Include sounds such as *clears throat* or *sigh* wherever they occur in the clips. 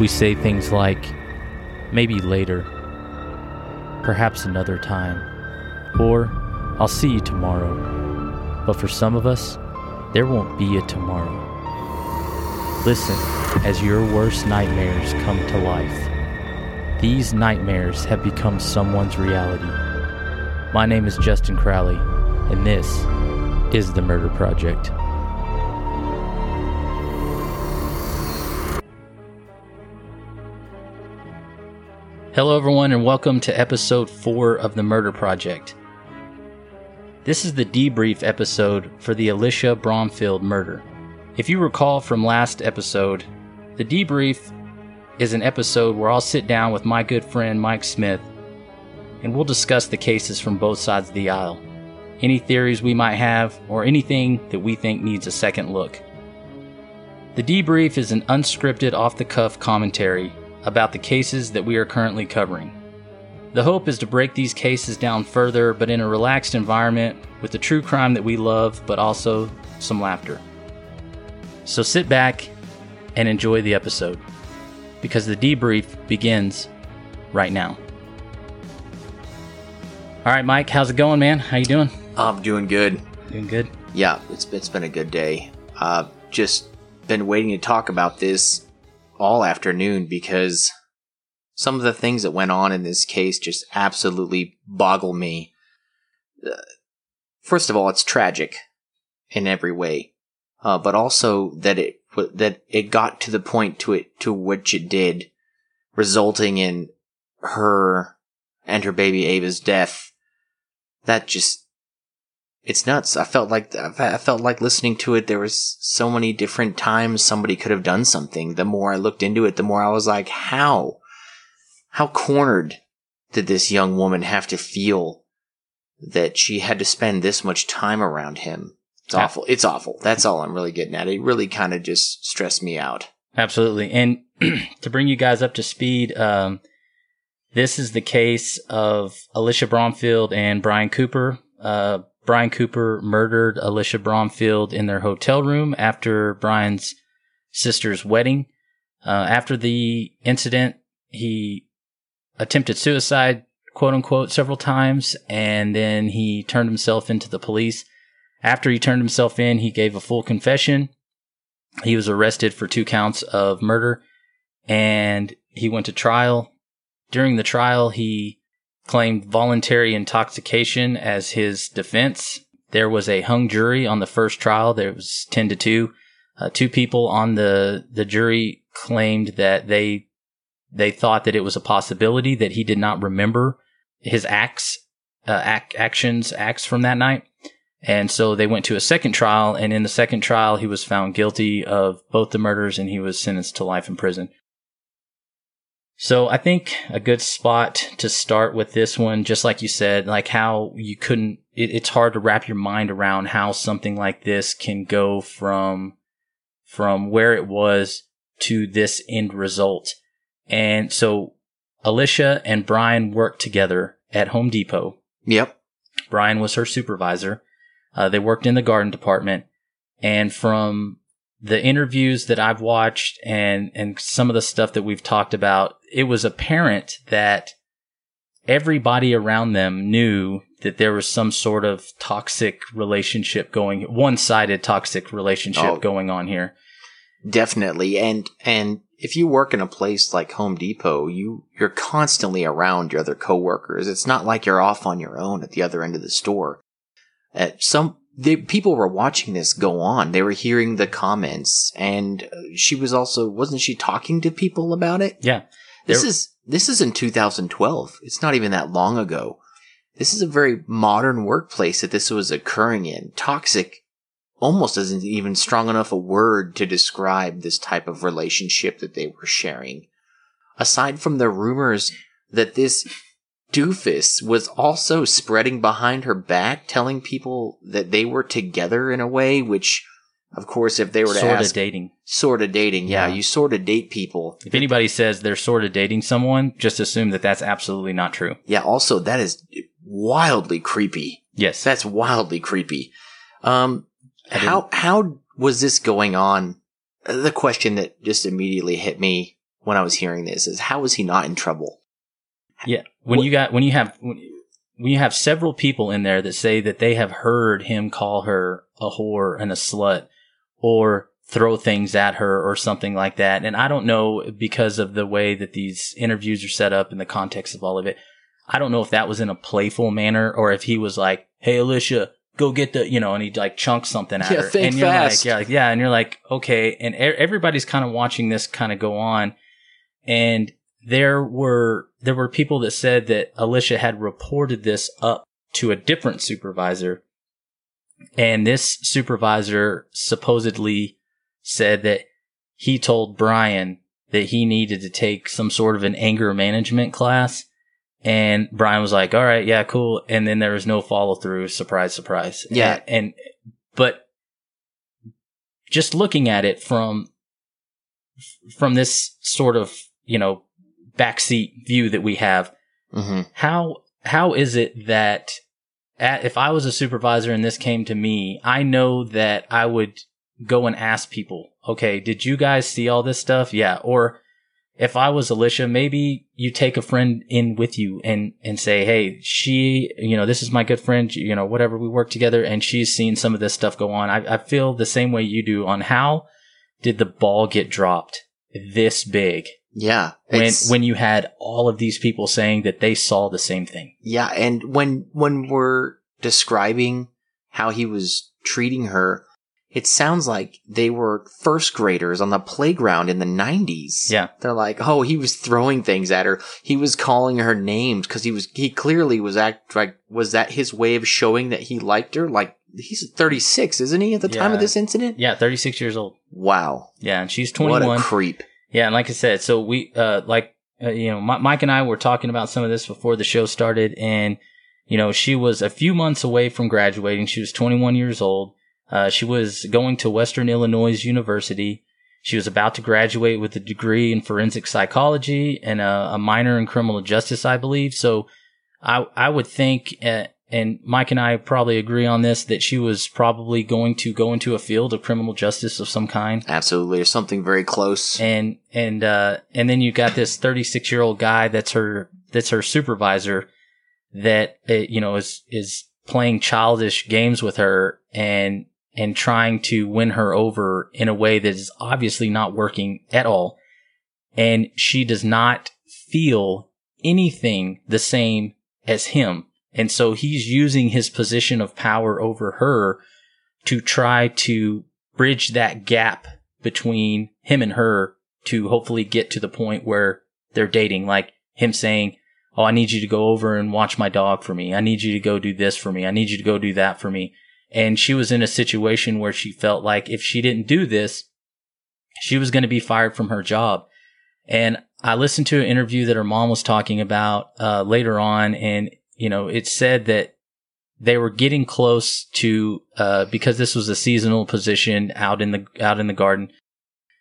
We say things like, maybe later, perhaps another time, or I'll see you tomorrow. But for some of us, there won't be a tomorrow. Listen as your worst nightmares come to life. These nightmares have become someone's reality. My name is Justin Crowley, and this is The Murder Project. Hello, everyone, and welcome to episode 4 of The Murder Project. This is the debrief episode for the Alisha Bromfield murder. If you recall from last episode, the debrief is an episode where I'll sit down with my good friend Mike Smith and we'll discuss the cases from both sides of the aisle, any theories we might have, or anything that we think needs a second look. The debrief is an unscripted, off the cuff commentary about the cases that we are currently covering. The hope is to break these cases down further, but in a relaxed environment with the true crime that we love, but also some laughter. So sit back and enjoy the episode, because the debrief begins right now. All right, Mike, how's it going, man? How you doing? I'm doing good. Doing good. Yeah, it's it's been a good day. Uh, just been waiting to talk about this all afternoon because some of the things that went on in this case just absolutely boggle me. Uh, first of all, it's tragic in every way, uh, but also that it that it got to the point to it to which it did, resulting in her and her baby Ava's death. That just it's nuts. I felt like I felt like listening to it. There was so many different times somebody could have done something. The more I looked into it, the more I was like, how, how cornered did this young woman have to feel that she had to spend this much time around him? It's awful. It's awful. That's all I'm really getting at. It really kind of just stressed me out. Absolutely. And *clears throat* to bring you guys up to speed, um, this is the case of Alisha Bromfield and Brian Cooper. Uh, Brian Cooper murdered Alisha Bromfield in their hotel room after Brian's sister's wedding. Uh, after the incident, he attempted suicide, quote unquote, several times, and then he turned himself into the police. After he turned himself in, he gave a full confession. He was arrested for two counts of murder and he went to trial. During the trial, he claimed voluntary intoxication as his defense. There was a hung jury on the first trial. There was 10 to 2. Uh, two people on the, the jury claimed that they, they thought that it was a possibility that he did not remember his acts, uh, ac- actions, acts from that night. And so they went to a second trial. And in the second trial, he was found guilty of both the murders and he was sentenced to life in prison. So I think a good spot to start with this one, just like you said, like how you couldn't, it, it's hard to wrap your mind around how something like this can go from, from where it was to this end result. And so Alisha and Brian worked together at Home Depot. Yep. Brian was her supervisor. Uh, they worked in the garden department. And from the interviews that I've watched and, and some of the stuff that we've talked about, it was apparent that everybody around them knew that there was some sort of toxic relationship going, one-sided toxic relationship oh, going on here. Definitely. And, and if you work in a place like Home Depot, you, you're constantly around your other coworkers. It's not like you're off on your own at the other end of the store. At some, the people were watching this go on. They were hearing the comments, and she was also wasn't she talking to people about it? Yeah, this is this is in 2012. It's not even that long ago. This is a very modern workplace that this was occurring in. Toxic almost isn't even strong enough a word to describe this type of relationship that they were sharing. Aside from the rumors that this doofus was also spreading behind her back, telling people that they were together in a way, which, of course, if they were to sort ask, of dating, sort of dating, yeah, yeah, you sort of date people. If anybody says they're sort of dating someone, just assume that that's absolutely not true. Yeah. Also, that is wildly creepy. Yes, that's wildly creepy. Um, how how was this going on? The question that just immediately hit me when I was hearing this is how was he not in trouble? Yeah, when What- you got when you have when when you have several people in there that say that they have heard him call her a whore and a slut, or throw things at her or something like that, and I don't know because of the way that these interviews are set up in the context of all of it. I don't know if that was in a playful manner or if he was like, "Hey, Alisha." Go get the, you know, and he like chunks something at Yeah, her, and you're fast. like, yeah, like, yeah, and you're like, okay, and everybody's kind of watching this kind of go on, and there were there were people that said that Alisha had reported this up to a different supervisor. And this supervisor supposedly said that he told Brian that he needed to take some sort of an anger management class. And Brian was like all right yeah cool. And then there was no follow through surprise. Surprise Yeah. and, and but just looking at it from from this sort of you know backseat view that we have hmm how how is it that at, if I was a supervisor and this came to me, I know that I would go and ask people, okay, did you guys see all this stuff? Yeah. Or if I was Alisha, maybe you take a friend in with you and, and say, Hey, she, you know, this is my good friend, you know, whatever we work together and she's seen some of this stuff go on. I, I feel the same way you do on how did the ball get dropped this big Yeah. when, when you had all of these people saying that they saw the same thing. Yeah, and when when we're describing how he was treating her, it sounds like they were first graders on the playground in the 90s. Yeah. They're like, "Oh, he was throwing things at her. He was calling her names cuz he was he clearly was act like was that his way of showing that he liked her? Like he's 36, isn't he at the time of this incident? Yeah, 36 years old. Wow. Yeah, and she's What 21. a creep. Yeah, and like I said, so we, uh, like, uh, you know, Mi- Mike and I were talking about some of this before the show started, and, you know, she was a few months away from graduating. She was 21 years old. Uh, she was going to Western Illinois University. She was about to graduate with a degree in forensic psychology and a, a minor in criminal justice, I believe. So I, I would think, uh, and Mike and I probably agree on this, that she was probably going to go into a field of criminal justice of some kind Absolutely. Or something very close. and and uh and then you got this 36 year old guy that's her that's her supervisor that uh, you know is is playing childish games with her and and trying to win her over in a way that is obviously not working at all and she does not feel anything the same as him and so he's using his position of power over her to try to bridge that gap between him and her to hopefully get to the point where they're dating. Like him saying, Oh, I need you to go over and watch my dog for me. I need you to go do this for me. I need you to go do that for me. And she was in a situation where she felt like if she didn't do this, she was going to be fired from her job. And I listened to an interview that her mom was talking about uh, later on, and you know, it said that they were getting close to uh, because this was a seasonal position out in the out in the garden.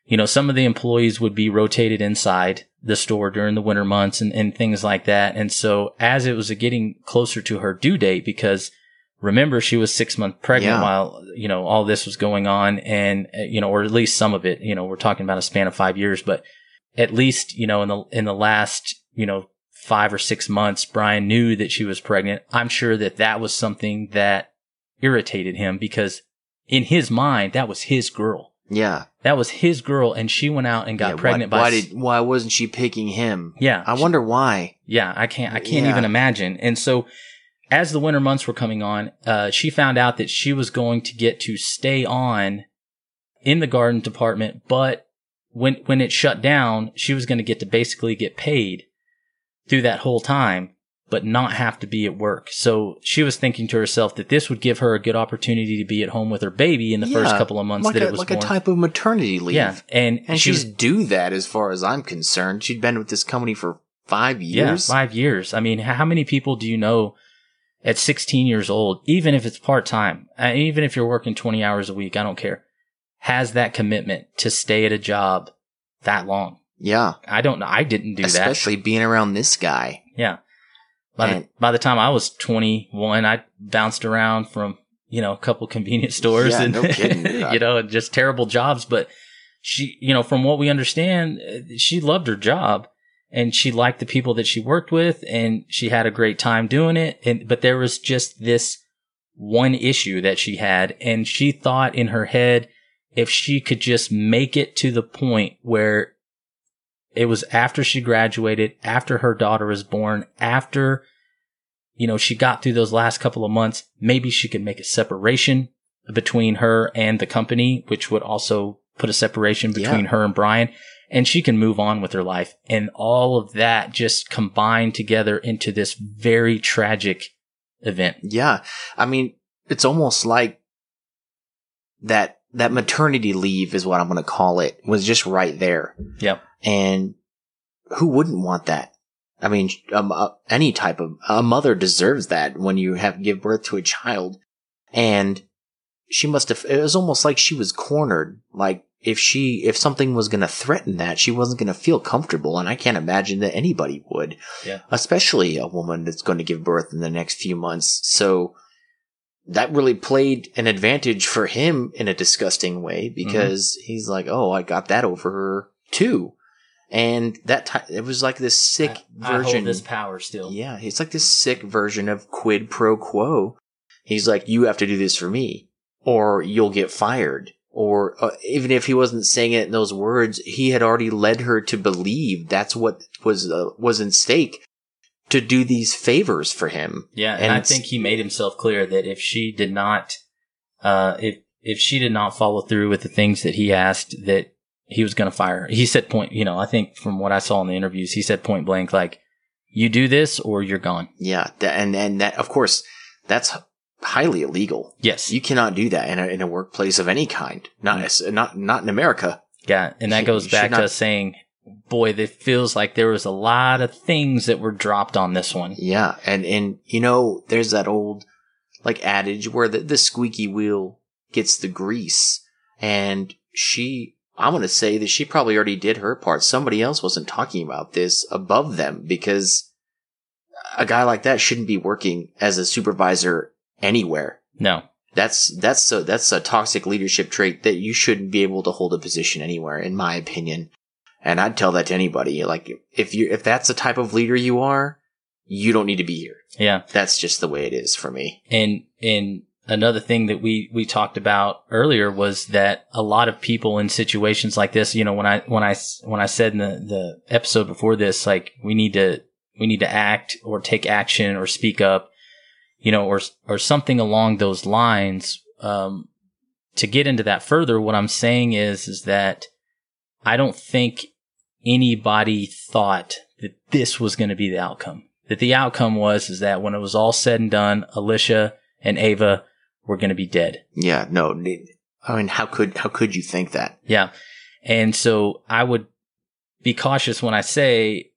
You know, some of the employees would be rotated inside the store during the winter months and, and things like that. And so as it was getting closer to her due date, because remember she was six months pregnant Yeah. while you know all this was going on, and uh, you know, or at least some of it. You know, we're talking about a span of five years, but at least you know in the in the last you know five or six months, Brian knew that she was pregnant. I'm sure that that was something that irritated him because in his mind that was his girl. Yeah. That was his girl, and she went out and got Yeah, pregnant why, by. why did why wasn't she picking him? yeah, I she- wonder why. yeah, I can't. I can't Yeah. even imagine. And so, as the winter months were coming on, uh, she found out that she was going to get to stay on in the garden department, but when when it shut down, she was going to get to basically get paid through that whole time, but not have to be at work. So she was thinking to herself that this would give her a good opportunity to be at home with her baby in the first couple of months like that a, it was like born. a type of maternity leave. yeah, and And she she's was due that as far as I'm concerned. She'd been with this company for five years. Yeah, five years. I mean, how many people do you know at 16 years old, even if it's part time, uh, even if you're working 20 hours a week, I don't care, has that commitment to stay at a job that long? Yeah. I don't know. I didn't do that. Especially being around this guy. Yeah. By the, by the time I was 21, I bounced around from, you know, a couple convenience stores Yeah, and, no *laughs* kidding. you know, just terrible jobs. But she, you know, from what we understand, uh, she loved her job and she liked the people that she worked with and she had a great time doing it. And, but there was just this one issue that she had and she thought in her head, if she could just make it to the point where it was after she graduated, after her daughter was born, after, you know, she got through those last couple of months, maybe she could make a separation between her and the company, which would also put a separation between Yeah. her and Brian. And she can move on with her life. And all of that just combined together into this very tragic event. Yeah. I mean, it's almost like that, that maternity leave is what I'm going to call it was just right there. Yep. And who wouldn't want that? I mean, um, uh, any type of, a mother deserves that when you have give birth to a child. And she must have, it was almost like she was cornered. Like if she, if something was going to threaten that, she wasn't going to feel comfortable. And I can't imagine that anybody would. Yeah. Especially a woman that's going to give birth in the next few months. So that really played an advantage for him in a disgusting way because he's like, oh, I got that over her too. And that time, it was like this sick I, I version. hold this power still. Yeah, it's like this sick version of quid pro quo. He's like, you have to do this for me, or you'll get fired. Or uh, even if he wasn't saying it in those words, he had already led her to believe that's what was uh, was in stake to do these favors for him. Yeah, and, And I think he made himself clear that if she did not, uh, if if she did not follow through with the things that he asked, that he was going to fire. He said point. You know, I think from what I saw in the interviews, he said point blank, like, "You do this, or you're gone." Yeah, and and that of course that's highly illegal. Yes, You cannot do that in a in a workplace of any kind. Not mm-hmm. as not not in America. yeah, and that goes back to not- us saying, "Boy, it feels like there was a lot of things that were dropped on this one." Yeah, and and you know, there's that old like adage where the, the squeaky wheel gets the grease, and she, I'm gonna say that she probably already did her part. Somebody else wasn't talking about this above them because a guy like that shouldn't be working as a supervisor anywhere. No, That's that's a that's a toxic leadership trait that you shouldn't be able to hold a position anywhere, in my opinion. And I'd tell that to anybody. Like if you if that's the type of leader you are, you don't need to be here. yeah, That's just the way it is for me. and and another thing that we we talked about earlier was that a lot of people in situations like this you know when i when i when i said in the the episode before this like we need to we need to act or take action or speak up you know or or something along those lines. Um to get into that further what i'm saying is is that i don't think anybody thought that this was going to be the outcome. That the outcome was is that when it was all said and done alisha and ava were going to be dead Yeah, no. I mean, how could how could you think that? yeah. And so I would be cautious when I say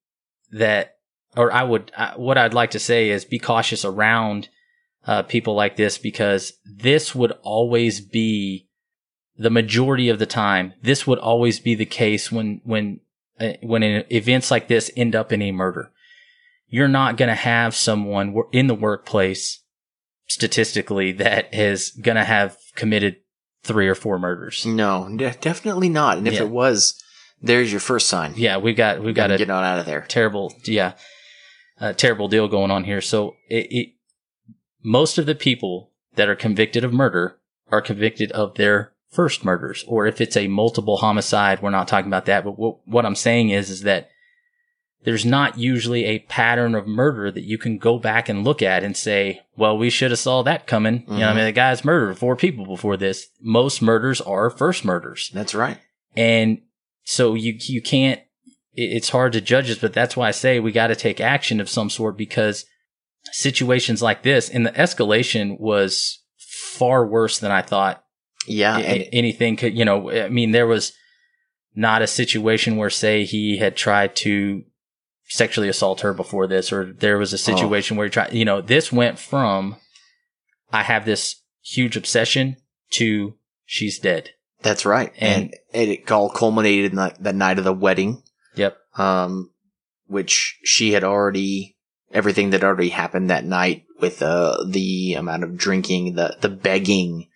that, or I would, uh, what I'd like to say is be cautious around uh, people like this because this would always be the majority of the time. This would always be the case when, when, uh, when in events like this end up in a murder. You're not going to have someone in the workplace statistically that is going to have committed three or four murders. No, de- definitely not. And if Yeah. it was, there's your first sign. Yeah, we got we got a get on out of there. terrible yeah, a terrible deal going on here. So it, it most of the people that are convicted of murder are convicted of their first murders, or if it's a multiple homicide, we're not talking about that. But what, what I'm saying is is that there's not usually a pattern of murder that you can go back and look at and say, well, we should have saw that coming. You know, I mean, mm-hmm. the guy's murdered four people before this. Most murders are first murders. That's right. And so you you can't. It's hard to judge this, but that's why I say we got to take action of some sort because situations like this and the escalation was far worse than I thought Yeah, anything could. You know, I mean, there was not a situation where, say, he had tried to sexually assault her before this, or there was a situation where you try, You know, this went from I have this huge obsession to she's dead. that's right. And, and it all culminated in the, the night of the wedding. Yep. um, which she had already everything that already happened that night with uh, the amount of drinking, the the begging,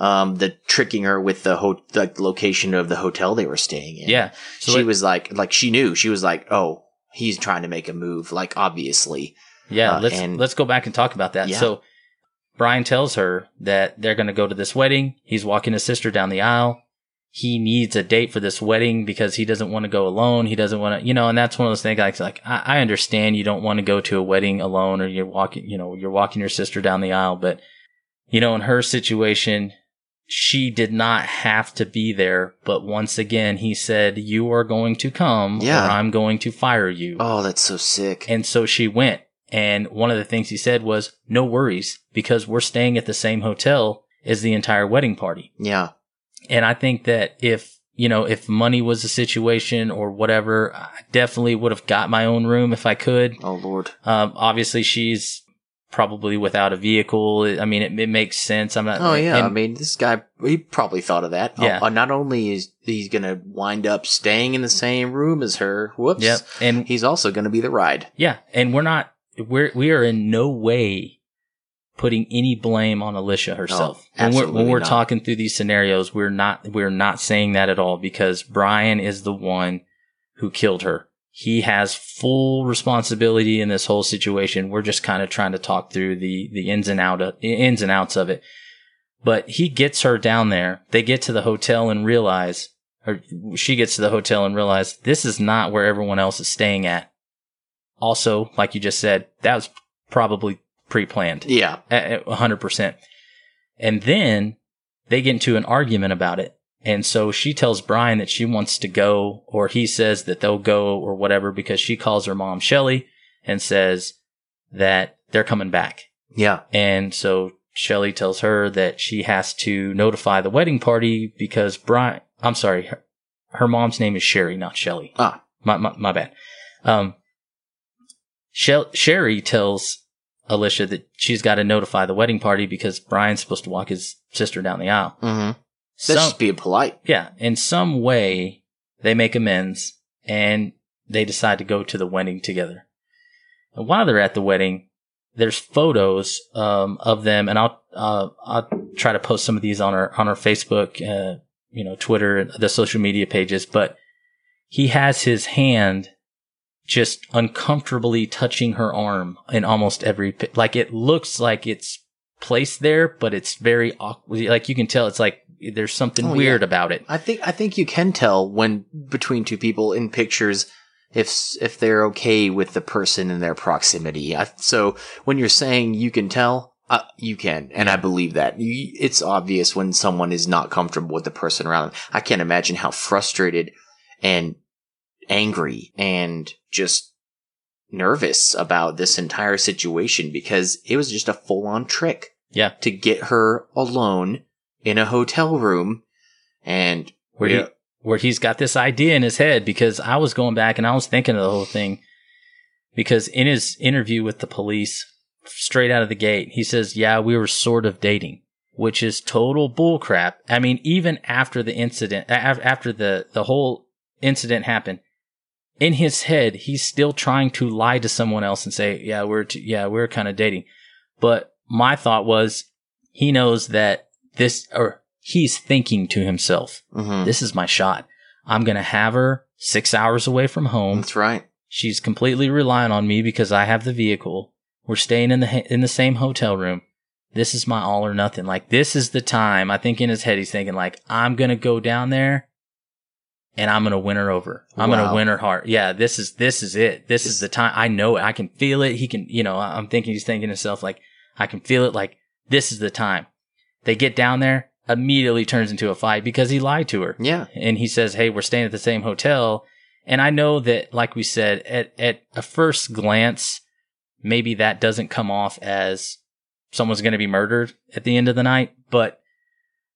um, the tricking her with the ho- the location of the hotel they were staying in. Yeah. So she it- was like, like she knew. She was like, oh, he's trying to make a move. Like obviously, Yeah, Uh, let's and- let's go back and talk about that. Yeah. So Brian tells her that they're going to go to this wedding. He's walking his sister down the aisle. He needs a date for this wedding because he doesn't want to go alone. He doesn't want to, you know, and that's one of those things like, like I, I understand you don't want to go to a wedding alone or you're walking, you know, you're walking your sister down the aisle, but you know, in her situation, she did not have to be there. But once again, he said, you are going to come Yeah. or I'm going to fire you. oh, that's so sick. And so she went. And one of the things he said was, no worries, because we're staying at the same hotel as the entire wedding party. yeah, And I think that if, you know, if money was a situation or whatever, I definitely would have got my own room if I could. oh lord, Um, obviously she's probably without a vehicle. I mean, it, it makes sense. I'm not. oh yeah. and- I mean, this guy he probably thought of that. Yeah. Uh, not only is he's gonna wind up staying in the same room as her. Whoops. Yep. And He's also gonna be the ride. Yeah, and we're not we're we are in no way putting any blame on Alisha herself. when we're when we're not. talking through these scenarios, we're not we're not saying that at all because Brian is the one who killed her. He has full responsibility in this whole situation. We're just kind of trying to talk through the the ins and out of, ins and outs of it. But he gets her down there. They get to the hotel and realize or she gets to the hotel and realize this is not where everyone else is staying at also, like you just said, that was probably pre-planned, Yeah. hundred percent. And then they get into an argument about it, and so she tells Brian that she wants to go, or he says that they'll go, or whatever, because she calls her mom Shelly and says that they're coming back. Yeah. And so Shelly tells her that she has to notify the wedding party because Brian, I'm sorry, her, her mom's name is Sherry, not Shelly. Ah. My, my, my bad. Um, Shel- Sherry tells Alisha that she's got to notify the wedding party because Brian's supposed to walk his sister down the aisle. Mm-hmm. That's Some- just being polite. yeah, in some way they make amends and they decide to go to the wedding together. And while they're at the wedding, there's photos um, of them, and I'll uh, I'll try to post some of these on our on our Facebook, uh, you know, Twitter, the social media pages. But he has his hand just uncomfortably touching her arm in almost every like it looks like it's placed there, but it's very awkward. Like you can tell, it's like there's something Oh, weird yeah. about it. I think I think you can tell when between two people in pictures if if they're okay with the person in their proximity. I, so when you're saying you can tell, uh, you can, and I believe that You- it's obvious when someone is not comfortable with the person around them. I can't imagine how frustrated and angry and just nervous about this entire situation because it was just a full on trick Yeah. to get her alone in a hotel room and where he where he's got this idea in his head because I was going back and I was thinking of the whole thing because in his interview with the police straight out of the gate he says yeah we were sort of dating which is total bullcrap. I mean even after the incident after the the whole incident happened in his head he's still trying to lie to someone else and say yeah we're t- yeah we're kind of dating. But my thought was he knows that this or he's thinking to himself Mhm. this is my shot. I'm going to have her six hours away from home. that's right. She's completely relying on me because I have the vehicle. We're staying in the in the same hotel room. This is my all or nothing. Like this is the time. I think in his head he's thinking like I'm going to go down there and I'm going to win her over. I'm going to win her heart. Yeah, this is this is it. This is the time. I know it. I can feel it. He can, you know, I'm thinking he's thinking to himself like I can feel it like this is the time. They get down there, immediately turns into a fight because he lied to her Yeah. and he says, "Hey, we're staying at the same hotel." And I know that, like we said, at at a first glance, maybe that doesn't come off as someone's going to be murdered at the end of the night, but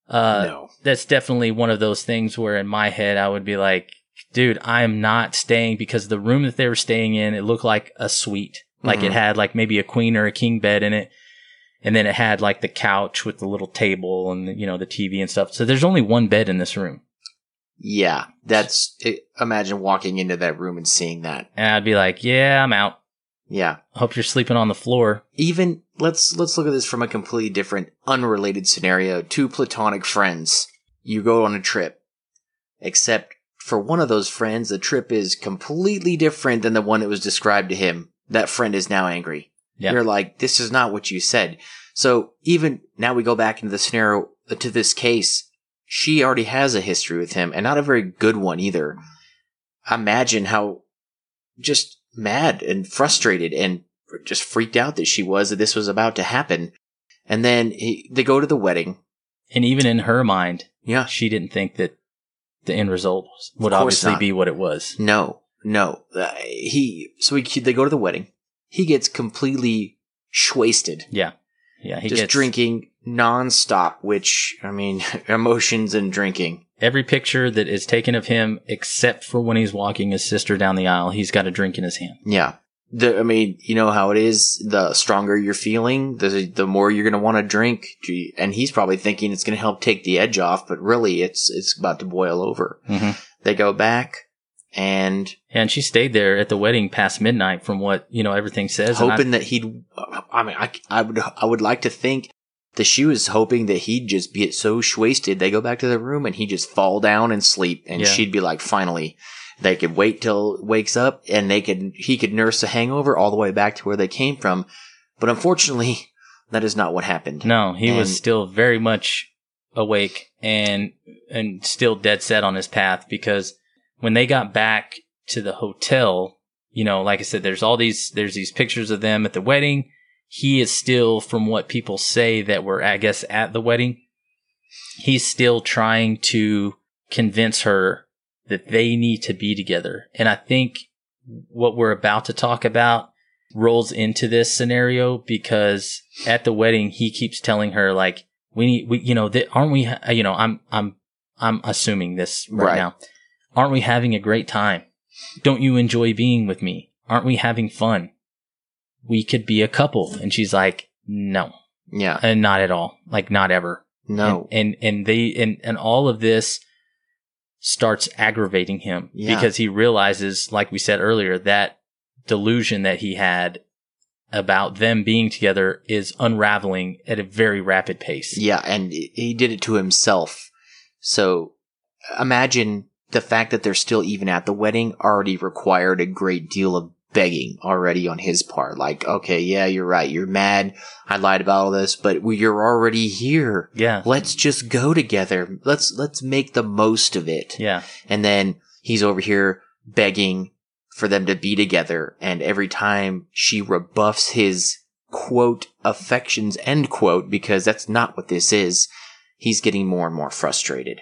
uh, no. that's definitely one of those things where in my head I would be like, "Dude, I am not staying because the room that they were staying in it looked like a suite, like it Mhm. had like maybe a queen or a king bed in it." And then it had like the couch with the little table and you know the TV and stuff. So there's only one bed in this room. Yeah. That's it, imagine walking into that room and seeing that. And I'd be like, yeah, I'm out. Yeah. Hope you're sleeping on the floor. Even let's let's look at this from a completely different, unrelated scenario. Two platonic friends. You go on a trip. Except for one of those friends, the trip is completely different than the one that was described to him. That friend is now angry. Yeah. You're like, this is not what you said. So even now we go back into the scenario uh, to this case. She already has a history with him and not a very good one either. Imagine how just mad and frustrated and just freaked out that she was that this was about to happen. And then he, they go to the wedding. And even in her mind, Yeah. she didn't think that the end result would obviously not. be what it was. No, no. Uh, he, so he, they go to the wedding. He gets completely wasted. Yeah. Yeah. He just gets drinking nonstop, which, I mean, *laughs* emotions and drinking. every picture that is taken of him, except for when he's walking his sister down the aisle, he's got a drink in his hand. Yeah. The, I mean, you know how it is. The stronger you're feeling, the the more you're gonna want to drink. And he's probably thinking it's gonna help take the edge off, but really, it's it's about to boil over. Mm-hmm. They go back and And she stayed there at the wedding past midnight, from what you know everything says. and I- hoping that he'd. I mean, I, I would I would like to think that she was hoping that he'd just be so wasted. They go back to the room and he just fall down and sleep, and Yeah. she'd be like, finally. They could wait till wakes up, and they could he could nurse a hangover all the way back to where they came from. But unfortunately, that is not what happened. no, he was still very much awake and and still dead set on his path because when they got back to the hotel, you know, like I said, there's all these there's these pictures of them at the wedding. He is still, from what people say that were, I guess, at the wedding, he's still trying to convince her that they need to be together. And I think what we're about to talk about rolls into this scenario because at the wedding he keeps telling her like we need we you know that aren't we you know I'm I'm I'm assuming this right, Right. now aren't we having a great time? Don't you enjoy being with me? Aren't we having fun? We could be a couple. And she's like no. Yeah, and not at all. Like not ever. No, and and, and they and and all of this starts aggravating him Yeah. because he realizes like we said earlier that delusion that he had about them being together is unraveling at a very rapid pace. Yeah, and he did it to himself. So imagine the fact that they're still even at the wedding already required a great deal of begging already on his part. Like, okay, yeah, you're right. You're mad. I lied about all this, but we- you're already here. yeah Let's just go together. Let's let's make the most of it. yeah And then he's over here begging for them to be together. And every time she rebuffs his quote affections end quote, because that's not what this is, he's getting more and more frustrated.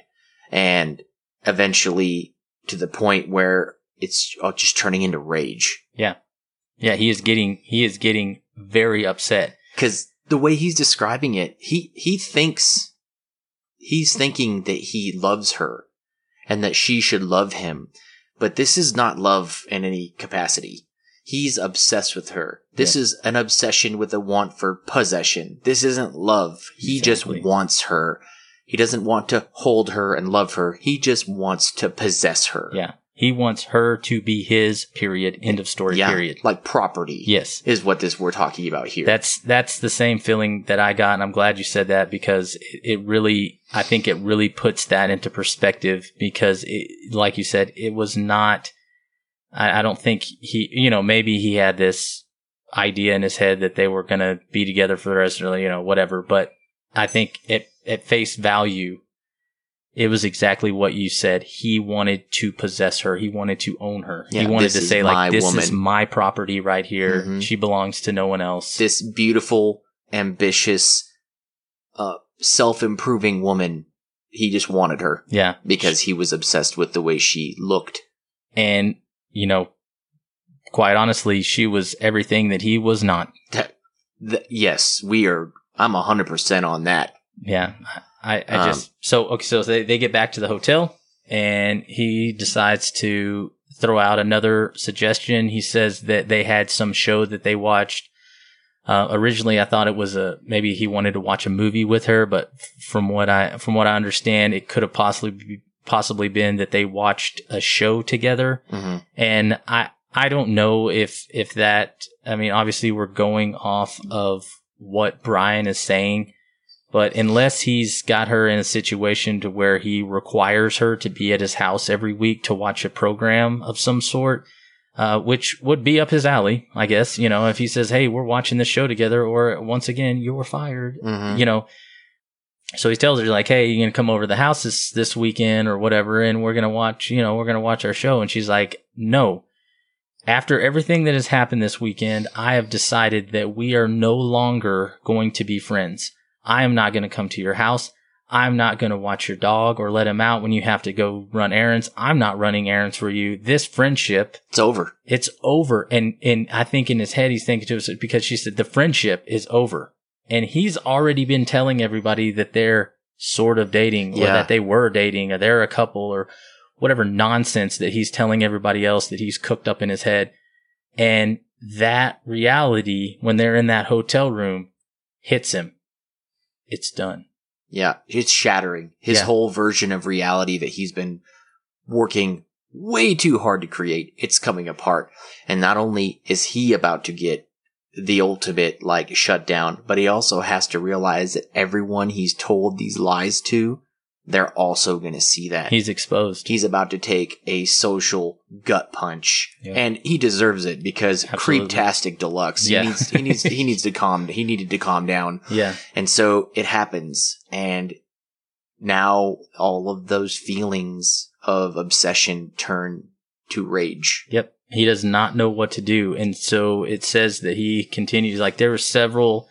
And eventually to the point where it's just turning into rage. Yeah. Yeah he is getting he is getting very upset Cause the way he's describing it, he, he thinks, he's thinking that he loves her and that she should love him. But this is not love in any capacity. He's obsessed with her. This Yeah. is an obsession with a want for possession. This isn't love. He Exactly. just wants her. He doesn't want to hold her and love her. He just wants to possess her. yeah he wants her to be his period end of story Yeah, period Like property. yes Is what this we're talking about here. That's that's the same feeling that I got, and I'm glad you said that because it, it really, I think it really puts that into perspective. Because, it, like you said, it was not. I, I don't think he, you know, maybe he had this idea in his head that they were going to be together for the rest of the, you know, whatever. But I think at at face value, it was exactly what you said. He wanted to possess her. He wanted to own her. Yeah, he wanted to say like, "This is my property right here. Mhm. She belongs to no one else." this beautiful, ambitious, uh, self-improving woman. He just wanted her yeah, because he was obsessed with the way she looked. and you know quite honestly she was everything that he was not That, th- yes, we are. I'm hundred percent on that. Yeah i i Um, just so okay so they, they get back to the hotel and he decides to throw out another suggestion. He says that they had some show that they watched. Uh, originally i thought it was a maybe he wanted to watch a movie with her but from what i from what i understand it could have possibly possibly been that they watched a show together. Hmm and I I don't know if if that. I mean, obviously we're going off of what Brian is saying, but unless he's got her in a situation to where he requires her to be at his house every week to watch a program of some sort, uh, which would be up his alley, I guess. You know, if he says, "Hey, we're watching this show together," or once again, you're fired. Mhm. You know. So he tells her like, "Hey, you're gonna come over to the house this this weekend or whatever, and we're gonna watch. You know, we're gonna watch our show." And she's like, "No." After everything that has happened this weekend, I have decided that we are no longer going to be friends. I am not going to come to your house. I'm not going to watch your dog or let him out when you have to go run errands. I'm not running errands for you. This friendship, It's over. it's over. And, and I think in his head, he's thinking to us because she said the friendship is over. And he's already been telling everybody that they're sort of dating or Yeah. that they were dating or they're a couple or whatever nonsense that he's telling everybody else that he's cooked up in his head. And that reality, when they're in that hotel room, hits him. It's done. Yeah, it's shattering his Yeah. whole version of reality that he's been working way too hard to create. It's coming apart. And not only is he about to get the ultimate like shut down, but he also has to realize that everyone he's told these lies to, they're also going to see that. He's exposed. he's about to take a social gut punch, Yeah. and he deserves it because Absolutely. creeptastic deluxe. Yeah. He needs he needs he *laughs* needs to calm. He needed to calm down. Yeah. And so it happens. And now all of those feelings of obsession turn to rage. Yep. He does not know what to do. And so it says that he continues, like, there were several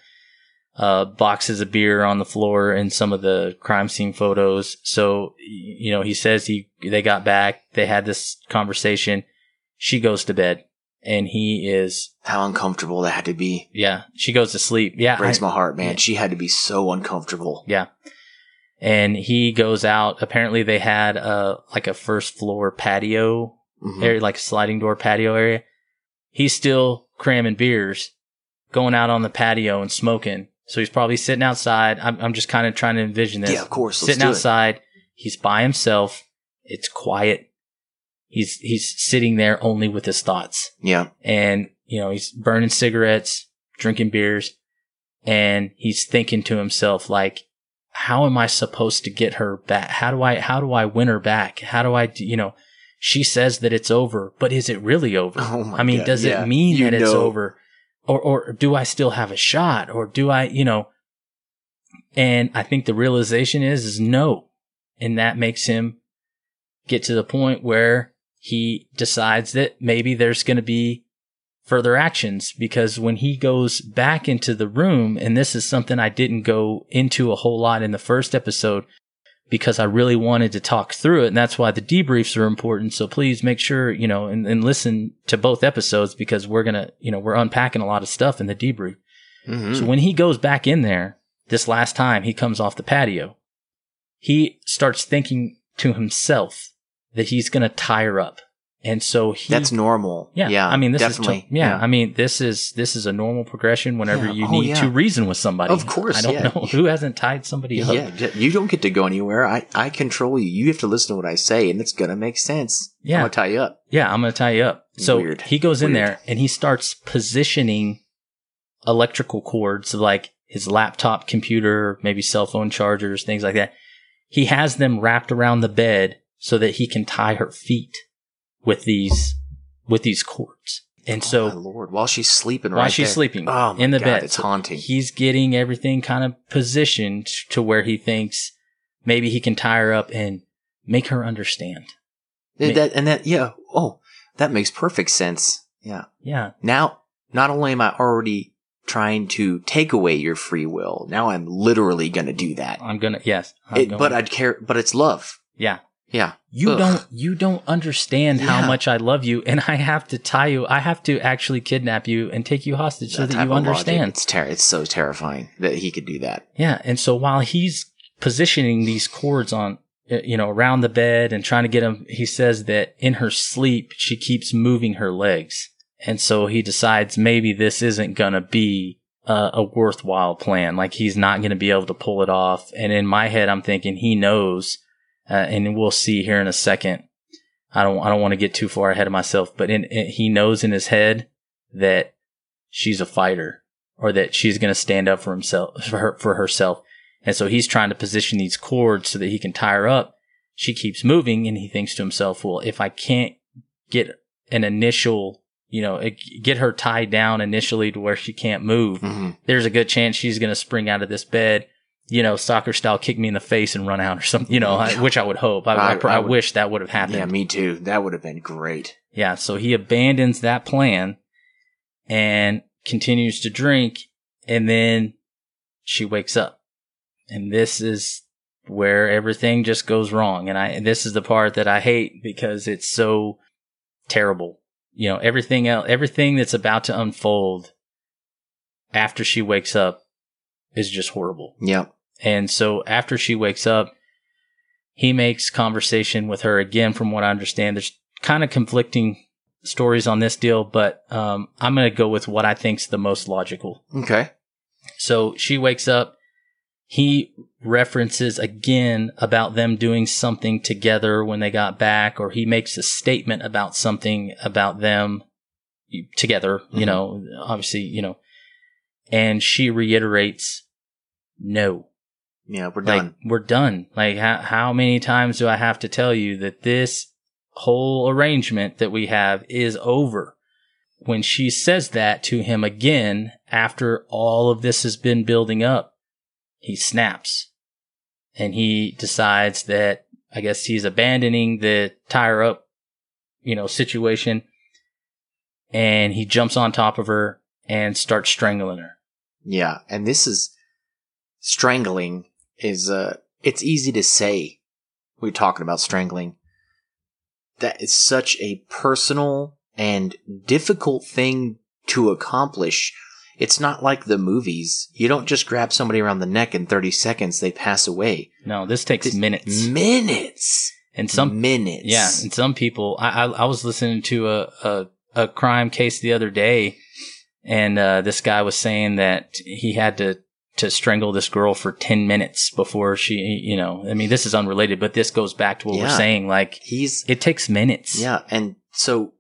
uh, boxes of beer on the floor in some of the crime scene photos. So, you know, he says he, they got back, they had this conversation. She goes to bed and he is, How uncomfortable that had to be. yeah, she goes to sleep. Yeah. Breaks I- my heart, man. yeah. She had to be so uncomfortable. Yeah. And he goes out. Apparently they had a, like a first floor patio Mhm. area, like a sliding door patio area. He's still cramming beers, going out on the patio and smoking. So he's probably sitting outside. I'm, I'm just kind of trying to envision this. Yeah, of course. Let's sitting do it. outside. He's by himself. It's quiet. He's, he's sitting there only with his thoughts Yeah. and, you know, he's burning cigarettes, drinking beers, and he's thinking to himself, like, how am I supposed to get her back? How do I, how do I win her back? How do I, you know, she says that it's over, but is it really over? Oh my I mean, God, does yeah. it mean You that it's over? Or, or do I still have a shot? Or do I, you know, and I think the realization is, is no. And that makes him get to the point where he decides that maybe there's going to be further actions because when he goes back into the room, and this is something I didn't go into a whole lot in the first episode because I really wanted to talk through it. And that's why the debriefs are important. So please make sure, you know, and, and listen to both episodes because we're going to, you know, we're unpacking a lot of stuff in the debrief. Mhm. So when he goes back in there this last time he comes off the patio, he starts thinking to himself that he's going to tire up. And so he That's normal. yeah, Yeah. I mean, this definitely. is to- yeah, I mean, this is this is a normal progression whenever Yeah. you Oh, need yeah. to reason with somebody. Of course, I don't yeah. know *laughs* who hasn't tied somebody up. Yeah, you don't get to go anywhere. I, I control you. You have to listen to what I say, and it's gonna make sense. Yeah. I'm gonna tie you up. Yeah, I'm going to tie you up. So Weird. he goes in there and he starts positioning electrical cords like his laptop computer, maybe cell phone chargers, things like that. He has them wrapped around the bed so that he can tie her feet with these with these cords. And so oh, my Lord, while she's sleeping, while right she's there. sleeping oh in the God, bed. it's So haunting. He's getting everything kind of positioned to where he thinks maybe he can tie her up and make her understand. And that and that, yeah. Oh, that makes perfect sense. Yeah. Yeah. Now, not only am I already trying to take away your free will, now I'm literally gonna do that. I'm gonna yes. I'm It, going- but I'd care. But it's love. yeah. Yeah. You Ugh. don't you don't understand how much I love you and I have to tie you I have to actually kidnap you and take you hostage so That that you of logic, understand. It's ter- It's so terrifying that he could do that. Yeah, and so while he's positioning these cords on uh, you know around the bed and trying to get him he says that in her sleep she keeps moving her legs. And so he decides maybe this isn't going to be a, a worthwhile plan. Like he's not going to be able to pull it off. And in my head I'm thinking he knows uh, and we'll see here in a second I don't I don't want to get too far ahead of myself, but in, in, he knows in his head that she's a fighter or that she's going to stand up for himself for her, for herself. And so he's trying to position these cords so that he can tie her up. She keeps moving and he thinks to himself, well, if I can't get an initial, you know, get her tied down initially to where she can't move, hmm there's a good chance she's going to spring out of this bed, you know, soccer style, kick me in the face and run out or something, you know, I, which I would hope. I, I, I- would- wish that would have happened. Yeah, me too. That would have been great. Yeah, so he abandons that plan and continues to drink, and then she wakes up. And this is where everything just goes wrong. And I and this is the part that I hate because it's so terrible. You know, everything else everything that's about to unfold after she wakes up is just horrible. Yep. And so after she wakes up, he makes conversation with her again. From what I understand, there's kind of conflicting stories on this deal, but um, I'm going to go with what I think's the most logical. Okay. So she wakes up. He references again about them doing something together when they got back, or he makes a statement about something about them together, you Mhm. know, obviously, you know, and she reiterates, no, Yeah, we're like done. we're done. Like how how many times do I have to tell you that this whole arrangement that we have is over? When she says that to him again after all of this has been building up, he snaps. And he decides that I guess he's abandoning the tire up, you know, situation. And he jumps on top of her and starts strangling her. Yeah, and this is strangling is uh it's easy to say. We're talking about strangling. That is such a personal and difficult thing to accomplish. It's not like the movies. You don't just grab somebody around the neck in 30 seconds they pass away. No, this takes This- minutes. Minutes. and some minutes. Yeah, and some people. I I, I was listening to a, a a crime case the other day, and uh, this guy was saying that he had to to strangle this girl for ten minutes before she. You know, I mean, this is unrelated, but this goes back to what we're saying. Like, He's it takes minutes. yeah, and so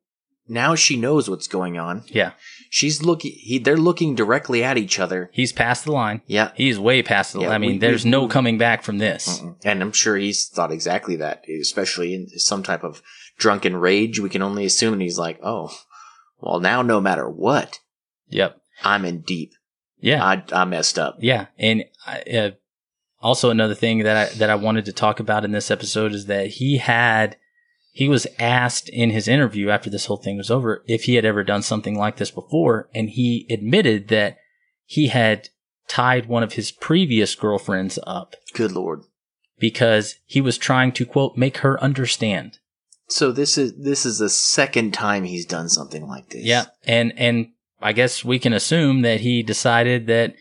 now she knows what's going on. yeah. She's looking he they're looking directly at each other. He's past the line. Yeah. He's way past the. Yeah, I mean, we- there's we- no coming back from this. Mm-mm. And I'm sure he's thought exactly that, especially in some type of drunken rage. We can only assume and he's like, oh, well, now no matter what, Yep. I'm in deep. Yeah. I, I messed up. Yeah, and uh, also another thing that I that I wanted to talk about in this episode is that he had he was asked in his interview after this whole thing was over if he had ever done something like this before, and he admitted that he had tied one of his previous girlfriends up Good lord. because he was trying to quote make her understand. So this is this is the second time he's done something like this. Yeah, and and I guess we can assume that he decided that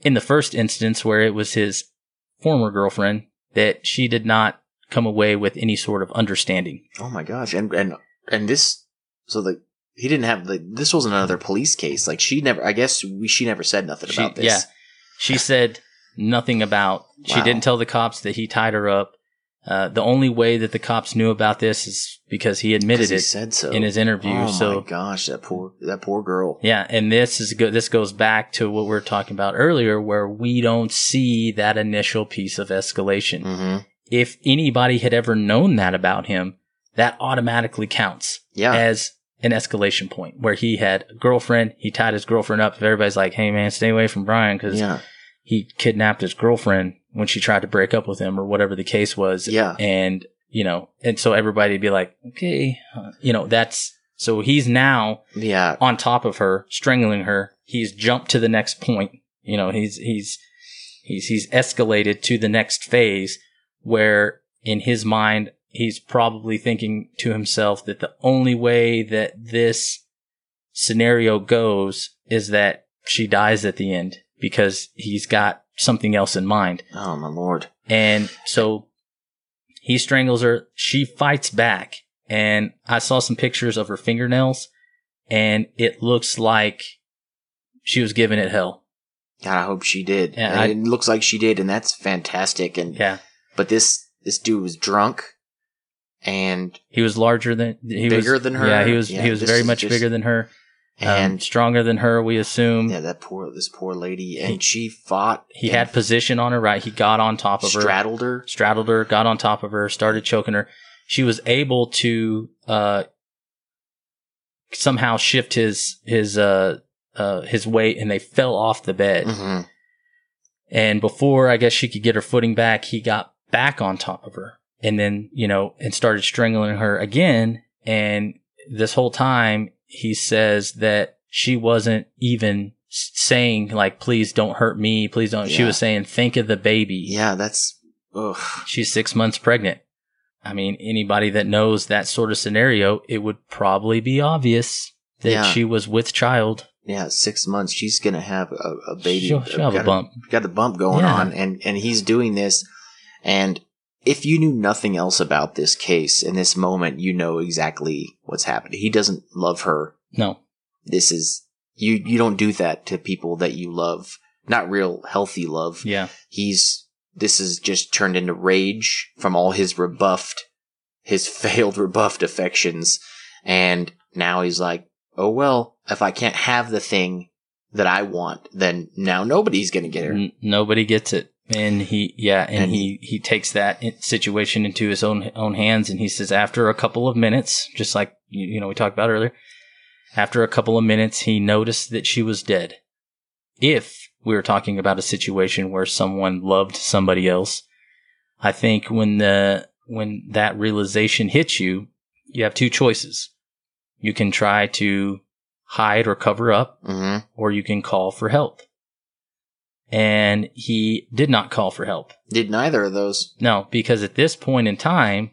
in the first instance where it was his former girlfriend that she did not come away with any sort of understanding. Oh my gosh. And and and this so the he didn't have the this wasn't another police case. Like she never I guess we, she never said nothing She- about this. Yeah. She said nothing about she Wow. didn't tell the cops that he tied her up. Uh, the only way that the cops knew about this is because he admitted he it said so in his interview. Oh so my gosh, that poor that poor girl. Yeah, and this is good. This goes back to what we were talking about earlier, where we don't see that initial piece of escalation. Mm-hmm. If anybody had ever known that about him, that automatically counts Yeah. as an escalation point. Where he had a girlfriend, he tied his girlfriend up. If everybody's like, "Hey, man, stay away from Brian," because yeah. he kidnapped his girlfriend when she tried to break up with him, or whatever the case was. Yeah. and you know, and so everybody'd be like, "Okay," uh, you know, that's so he's now Yeah. on top of her, strangling her. He's jumped to the next point. You know, he's he's he's he's escalated to the next phase where in his mind he's probably thinking to himself that the only way that this scenario goes is that she dies at the end because he's got something else in mind. Oh my lord. And so he strangles her. She fights back. And I saw some pictures of her fingernails and it looks like she was giving it hell. God, I hope she did. Yeah, And I- it looks like she did, and that's fantastic. And Yeah. but this this dude was drunk, and He was larger than he Bigger was, than her? Yeah, he was Yeah, he was very much just- bigger than her, um, and stronger than her. We assume yeah, that poor this poor lady, and she fought. he had position on her right. He got on top of her, straddled her. straddled her, got on top of her, started choking her. She was able to uh, somehow shift his his uh, uh, his weight, and they fell off the bed. hmm And before I guess she could get her footing back, he got back on top of her and then, you know, and started strangling her again. And this whole time he says that she wasn't even saying like, please don't hurt me. Please don't. She was saying, think of the baby. Yeah, that's ugh. She's six months pregnant. I mean, anybody that knows that sort of scenario, it would probably be obvious that Yeah. she was with child. Yeah, six months. She's gonna have a, a baby. She'll, she'll have got a bump. got the bump going Yeah. on, and and he's doing this. And if you knew nothing else about this case in this moment, you know exactly what's happening. He doesn't love her. No. This is you. You don't do that to people that you love. Not real healthy love. Yeah. He's this is just turned into rage from all his rebuffed, his *laughs* failed rebuffed affections, and now he's like, oh well, if I can't have the thing that I want, then now nobody's gonna get her. N- nobody gets it and he yeah and, And he he takes that situation into his own own hands and he says after a couple of minutes just like you, you know we talked about earlier after a couple of minutes he noticed that she was dead. If we were talking about a situation where someone loved somebody else i think when the when that realization hits you you have two choices. You can try to hide or cover up hmm or you can call for help. And he did not call for help. Did neither of those. No, because at this point in time,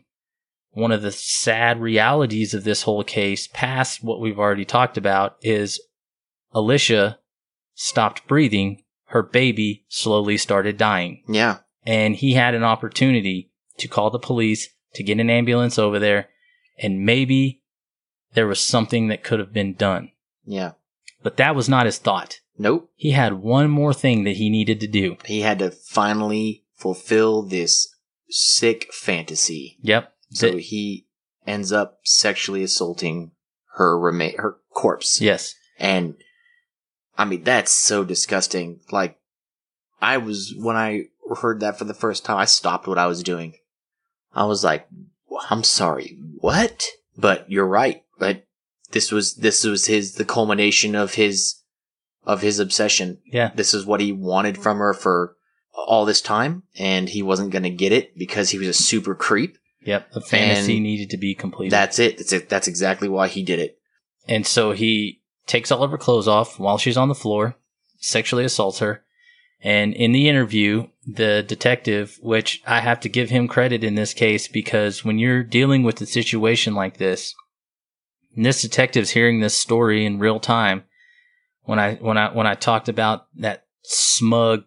one of the sad realities of this whole case, past what we've already talked about, is Alisha stopped breathing. Her baby slowly started dying. Yeah, And he had an opportunity to call the police, to get an ambulance over there, and maybe there was something that could have been done. yeah. But that was not his thought. Nope. He had one more thing that he needed to do. He had to finally fulfill this sick fantasy. Yep. So That- he ends up sexually assaulting her rema- her corpse. yes. And I mean, that's so disgusting. Like, I was, when I heard that for the first time, I stopped what I was doing. I was like, I'm sorry, what? But you're right. But this was, this was his, the culmination of his, of his obsession. Yeah. This is what he wanted from her for all this time. And he wasn't going to get it because he was a super creep. Yep. The fantasy And needed to be completed. That's it. That's it. That's exactly why he did it. and so he takes all of her clothes off while she's on the floor, sexually assaults her. And in the interview, the detective, which I have to give him credit in this case because when you're dealing with a situation like this, and this detective's hearing this story in real time. When I when I when I talked about that smug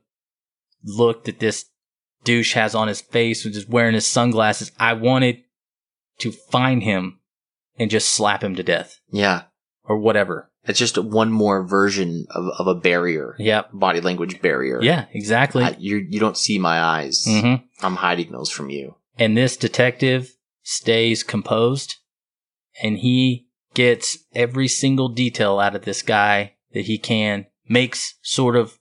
look that this douche has on his face, which is wearing his sunglasses, I wanted to find him and just slap him to death Yeah. or whatever. It's just one more version of, of a barrier. Yeah. Body language barrier. Yeah, exactly. I, you you don't see my eyes. hmm I'm hiding those from you. And this detective stays composed and he gets every single detail out of this guy that he can, makes sort of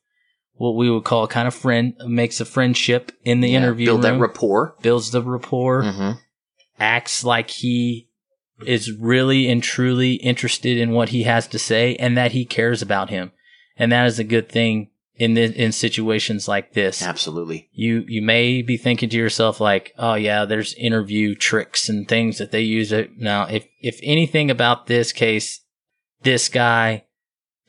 what we would call kind of friend, makes a friendship in the Yeah, interview build room, that rapport. builds the rapport, hmm acts like he is really and truly interested in what he has to say and that he cares about him. And that is a good thing in the, in situations like this. Absolutely. You you may be thinking to yourself like, "Oh yeah, there's interview tricks and things that they use it." Now, if if anything about this case, this guy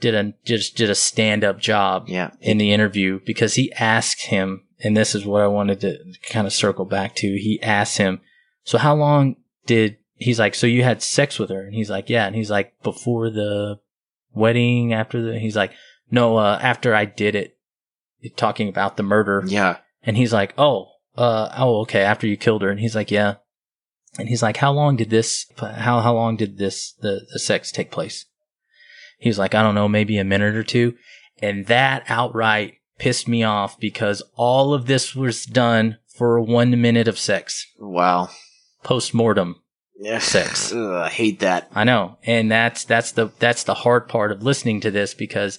did a just did a stand-up job Yeah. in the interview because he asked him, and this is what I wanted to kind of circle back to. He asked him, "So how long did?" He's like, "So you had sex with her?" And he's like, "Yeah." And he's like, "Before the wedding, after the?" He's like, "No, uh, after I did it." Talking about the murder, Yeah. and he's like, "Oh, uh, oh, okay." After you killed her, and he's like, "Yeah." And he's like, "How long did this? How how long did this the the sex take place?" He's like, "I don't know, maybe a minute or two. And that outright pissed me off because all of this was done for one minute of sex. Wow. post mortem. Yeah. Sex. *laughs* Ugh, I hate that. I know, and that's that's the that's the hard part of listening to this because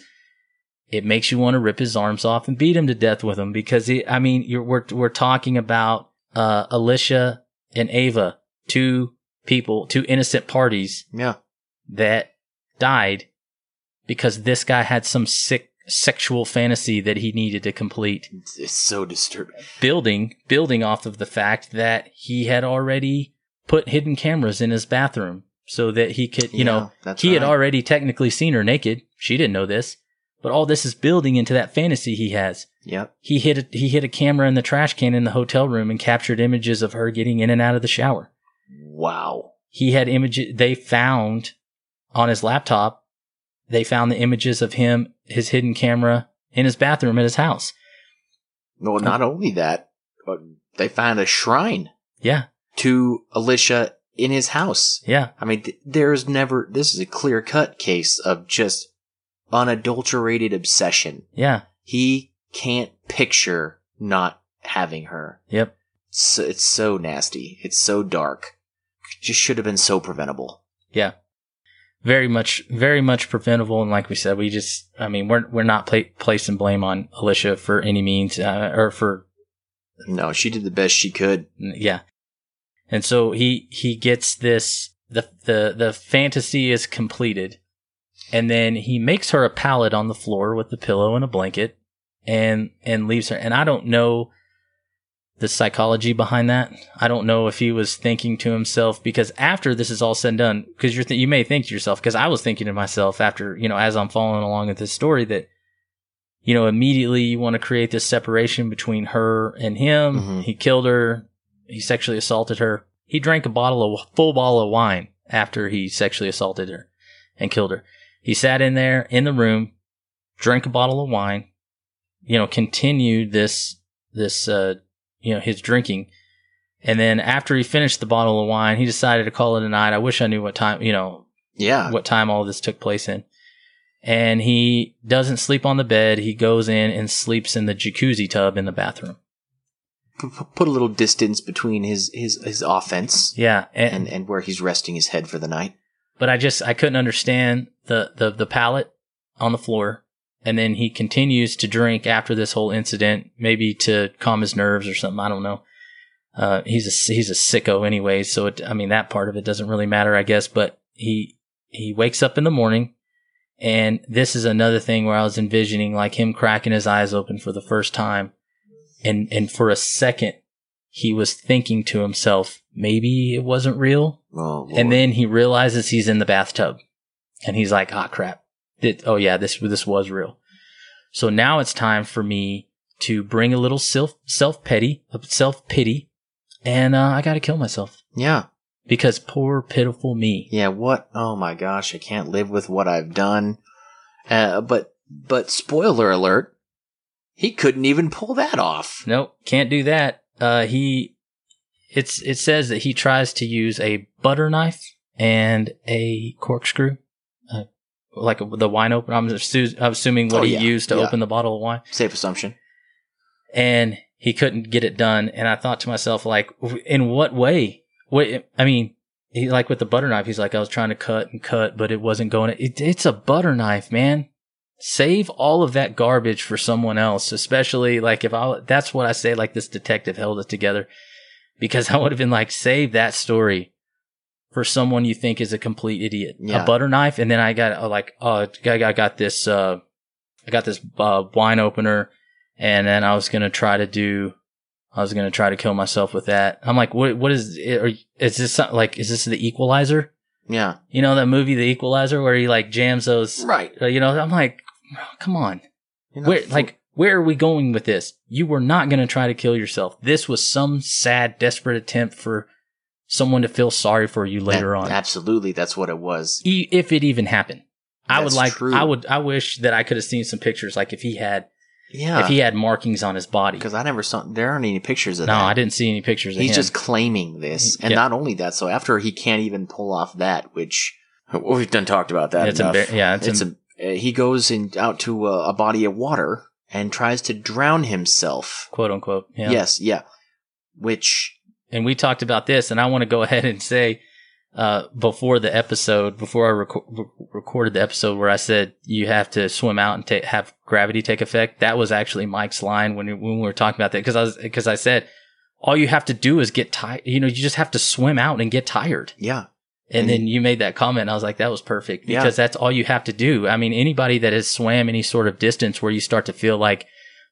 it makes you want to rip his arms off and beat him to death with them. Because he, I mean, you're we're we're talking about uh, Alisha and Ava, two people, two innocent parties Yeah. that died because this guy had some sick sexual fantasy that he needed to complete It's, so disturbing. building building off of the fact that he had already put hidden cameras in his bathroom so that he could you Yeah, know he had already technically seen her naked she didn't know this but all this is building into that fantasy he has Yep. he hid a, he hid a camera in the trash can in the hotel room and captured images of her getting in and out of the shower Wow. he had images they found on his laptop they found the images of him his hidden camera in his bathroom at his house Well, uh, not only that, but they found a shrine yeah to Alisha in his house. yeah I mean, th- there's never, this is a clear cut case of just unadulterated obsession. yeah He can't picture not having her. yep So, it's so nasty. It's so dark. Just should have been so preventable. Yeah. Very much, very much preventable. And like we said, we just, I mean, we're, we're not pla- placing blame on Alisha for any means, uh, or for, No, she did the best she could. yeah. And so he, he gets this, the, the, the fantasy is completed. And then he makes her a pallet on the floor with the pillow and a blanket and, and leaves her. And I don't know the psychology behind that. I don't know if he was thinking to himself because after this is all said and done, because you're th- you may think to yourself, because I was thinking to myself after you know as I'm following along with this story that you know immediately you want to create this separation between her and him. Mhm. He killed her. He sexually assaulted her. He drank a bottle of full bottle of wine after he sexually assaulted her and killed her. He sat in there in the room, drank a bottle of wine, you know, continued this this uh you know his drinking. And then after he finished the bottle of wine he decided to call it a night. I wish i knew what time you know Yeah. what time all this took place in. And he doesn't sleep on the bed. He goes in and sleeps in the jacuzzi tub in the bathroom. Put a little distance between his, his, his offense yeah and, and, and where he's resting his head for the night. but i just i couldn't understand the the the pallet on the floor and then he continues to drink after this whole incident maybe to calm his nerves or something. I don't know. Uh, he's a he's a sicko anyway so it, i mean that part of it doesn't really matter i guess but he he wakes up in the morning. And this is another thing where i was envisioning like him cracking his eyes open for the first time. And and for a second he was thinking to himself maybe it wasn't real. Oh, and then he realizes he's in the bathtub. And he's like ah crap It- oh yeah this this was real so now it's time for me to bring a little self self pity self pity and uh, i gotta kill myself yeah. because poor pitiful me Yeah, what? Oh my gosh, I can't live with what I've done. Uh, but, but spoiler alert, he couldn't even pull that off. nope can't do that uh he it's it says that he tries to use a butter knife and a corkscrew like the wine opener i'm, assu- I'm assuming what Oh, he yeah, used to yeah. open the bottle of wine Safe assumption. and he couldn't get it done. And I thought to myself, like, in what way? What, I mean, he like with the butter knife, he's like, I was trying to cut and cut, but it wasn't going. It, it's a butter knife, man. Save all of that garbage for someone else, especially like if I, that's what I say, like this detective held it together because *laughs* I would have been like, save that story for someone you think is a complete idiot. Yeah. A butter knife. And then I got uh, like, oh, I I got this, uh, I got this uh, wine opener and then I was gonna try to do, I was gonna try to kill myself with that. I'm like, what? What is? It, are, is this some- like? Is this the Equalizer? Yeah. You know that movie, The Equalizer, where he like jams those. Right. Uh, you know, I'm like, come on, where? Like, where are we going with this? You were not gonna try to kill yourself. This was some sad, desperate attempt for someone to feel sorry for you later that- on, Absolutely, that's what it was. E- if it even happened. I would like. true. I would. I wish that I could have seen some pictures, like if he had, Yeah. if he had markings on his body. because I never saw. There aren't any pictures of No, that. No, I didn't see any pictures of He's just claiming this, and Yeah. not only that. So after he can't even pull off that, which well, we've done talked about that. It's embar- yeah, it's it's em- a, uh, he goes in out to a, a body of water and tries to drown himself. quote unquote. Yeah. Yes, yeah. Which and we talked about this, and I want to go *laughs* ahead and say, uh, before the episode, before I rec- recorded the episode where I said you have to swim out and ta- have gravity take effect, that was actually Mike's line when, when we were talking about that. Cause I was, cause I said, all you have to do is get tired. You know, you just have to swim out and get tired. Yeah. And And- then you made that comment. And I was like, that was perfect Yeah. because that's all you have to do. I mean, anybody that has swam any sort of distance where you start to feel like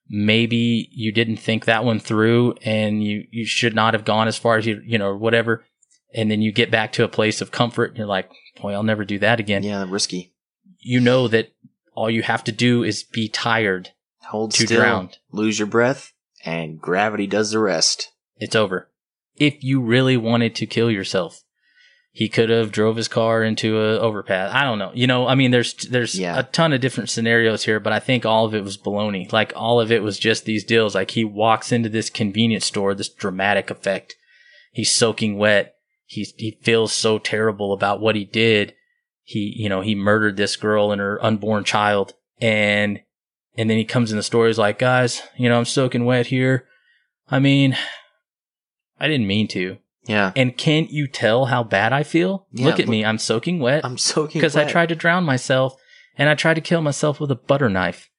maybe you didn't think that one through and you, you should not have gone as far as you, you know, whatever. And then you get back to a place of comfort and you're like, boy, I'll never do that again. Yeah. Risky. You know that all you have to do is be tired. Hold To still. drown. Lose your breath, and gravity does the rest. It's over. If you really wanted to kill yourself, he could have drove his car into a overpass. I don't know. You know, I mean, there's there's Yeah. a ton of different scenarios here, but I think all of it was baloney. Like all of it was just these deals. Like he walks into this convenience store, this dramatic effect. He's soaking wet. He he feels so terrible about what he did. He you know he murdered this girl and her unborn child, and and then he comes in the store. He's like, guys, you know, I'm soaking wet here. I mean, I didn't mean to. Yeah. And can't you tell how bad I feel? Yeah, Look at look- me. I'm soaking wet I'm soaking because I tried to drown myself and I tried to kill myself with a butter knife.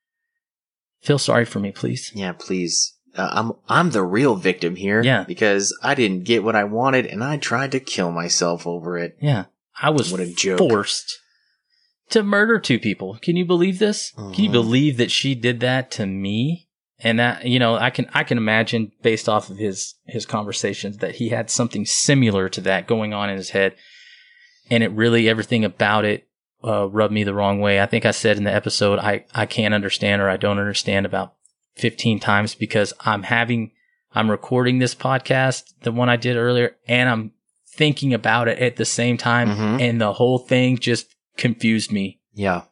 Feel sorry for me, please. Yeah, please. Uh, I'm I'm the real victim here. Yeah. Because I didn't get what I wanted, and I tried to kill myself over it. Yeah. I was What a joke. forced to murder two people. Can you believe this? Can you Mhm. believe that she did that to me? And that you know, I can I can imagine based off of his his conversations that he had something similar to that going on in his head, and it really everything about it uh, rubbed me the wrong way. I think I said in the episode I I can't understand or I don't understand about fifteen times because I'm having I'm recording this podcast, the one I did earlier, and I'm thinking about it at the same time, Mhm. and the whole thing just confused me Yeah.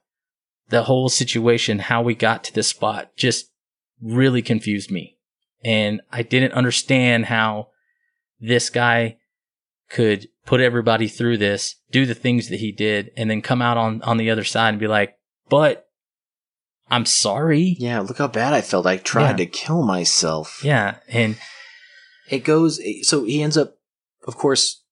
the whole situation, how we got to this spot, just really confused me. And I didn't understand how this guy could put everybody through this, do the things that he did, and then come out on, on the other side and be like, but I'm sorry. Yeah. Look how bad I felt. I tried Yeah. to kill myself. Yeah. And It goes. So he ends up, of course,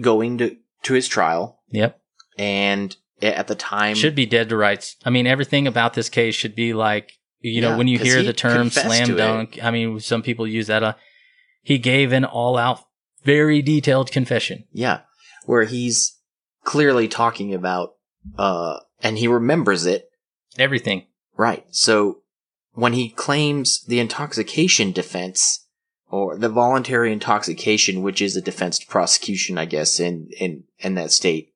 going to to his trial, yep. and at the time, Should be dead to rights. I mean, everything about this case should be like, you Yeah, know, when you hear he the term slam dunk, I mean, some people use that. Uh, he gave an all out, very detailed confession. yeah, where he's clearly talking about, uh, and he remembers it. Everything. Right. So when he claims the intoxication defense or the voluntary intoxication, which is a defense to prosecution, I guess, in, in, in that state,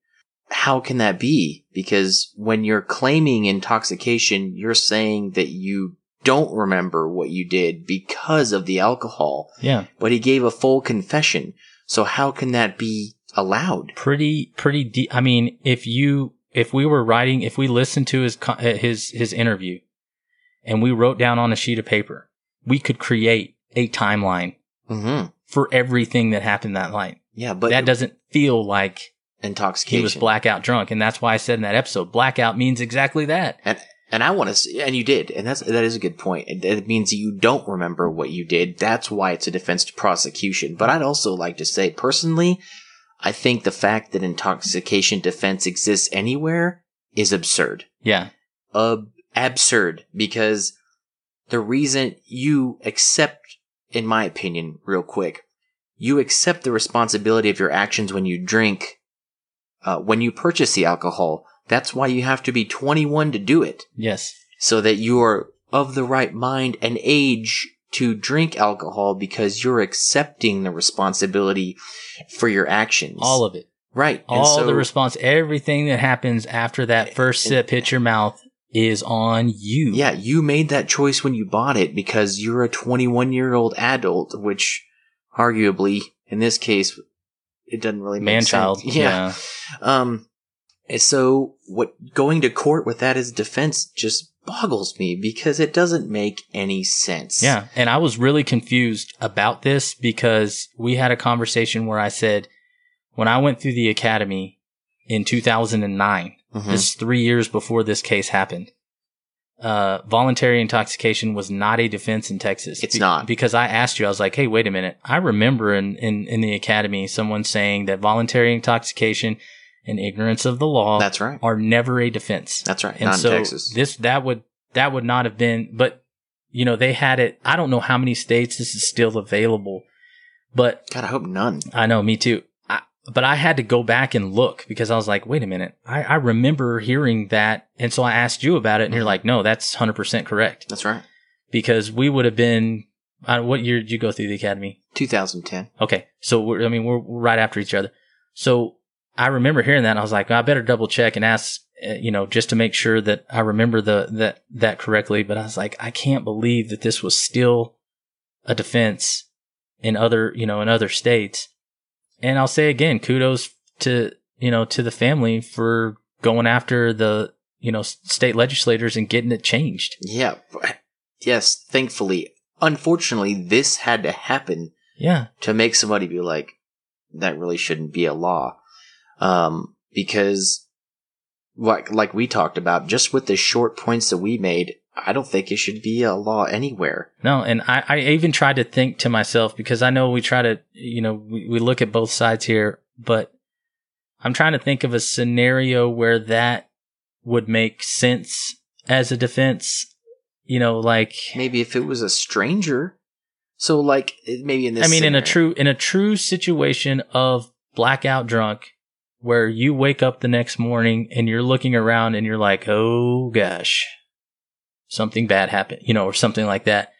how can that be? Because when you're claiming intoxication, you're saying that you don't remember what you did because of the alcohol, Yeah. but he gave a full confession. So how can that be allowed? Pretty, pretty deep. I mean, if you, if we were writing, if we listened to his, uh, his, his interview and we wrote down on a sheet of paper, we could create a timeline hmm for everything that happened that night. Yeah, but that doesn't feel like intoxication. he was blackout drunk. And that's why I said in that episode, blackout means exactly that. And and I want to and you did, and that's that is a good point. It, it means you don't remember what you did. That's why it's a defense to prosecution. But I'd also like to say, personally, I think the fact that intoxication defense exists anywhere is absurd. Yeah. Ab- absurd because the reason you accept, in my opinion, real quick, you accept the responsibility of your actions when you drink, uh, when you purchase the alcohol. That's why you have to be 21 to do it Yes. so that you are of the right mind and age to drink alcohol because you're accepting the responsibility for your actions. All of it. right. And All so- the response, everything that happens after that first sip hits your mouth is on you. Yeah, you made that choice when you bought it because you're a 21 year old adult, which arguably, in this case, it doesn't really make Man sense. *laughs* child. Yeah. Um, and so what going to court with that as defense just boggles me because it doesn't make any sense. Yeah. And I was really confused about this because we had a conversation where I said, when I went through the academy in 2009, Mhm. this is three years before this case happened, uh, voluntary intoxication was not a defense in Texas. It's not. because I asked you. I was like, "Hey, wait a minute." I remember in in in the academy someone saying that voluntary intoxication and ignorance of the law That's right. are never a defense. That's right. And Not so in Texas. this that would that would not have been. But you know, they had it. I don't know how many states this is still available, but God, I hope none. I know, me too. But I had to go back and look because I was like, wait a minute. I, I remember hearing that. And so I asked you about it and you're Mhm. like, no, that's 100% correct That's right. because we would have been, uh, what year did you go through the academy? 2010. Okay. So we're, I mean, we're, we're right after each other. So I remember hearing that and I was like, I better double check and ask, uh, you know, just to make sure that I remember the, that, that correctly. But I was like, I can't believe that this was still a defense in other, you know, in other states. And I'll say again, kudos to, you know, to the family for going after the, you know, state legislators and getting it changed. Yeah. Yes, thankfully. Unfortunately, this had to happen Yeah. to make somebody be like, that really shouldn't be a law. Um, because, like, like we talked about, just with the short points that we made, I don't think it should be a law anywhere. No, and I, I even tried to think to myself because I know we try to, you know, we, we look at both sides here, but I'm trying to think of a scenario where that would make sense as a defense. You know, like Maybe if it was a stranger. So, like, maybe in this. I mean, in a true in a true situation of blackout drunk, where you wake up the next morning and you're looking around and you're like, oh gosh, something bad happened, you know, or something like that.